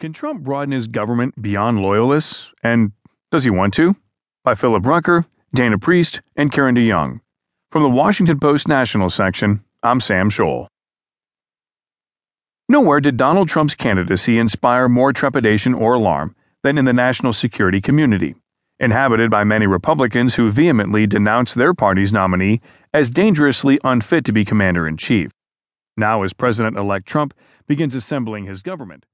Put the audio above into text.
Can Trump broaden his government beyond loyalists? And does he want to? By Philip Rucker, Dana Priest, and Karen DeYoung. From the Washington Post National section, I'm Sam Scholl. Nowhere did Donald Trump's candidacy inspire more trepidation or alarm than in the national security community, inhabited by many Republicans who vehemently denounced their party's nominee as dangerously unfit to be commander in chief. Now, as President elect Trump begins assembling his government,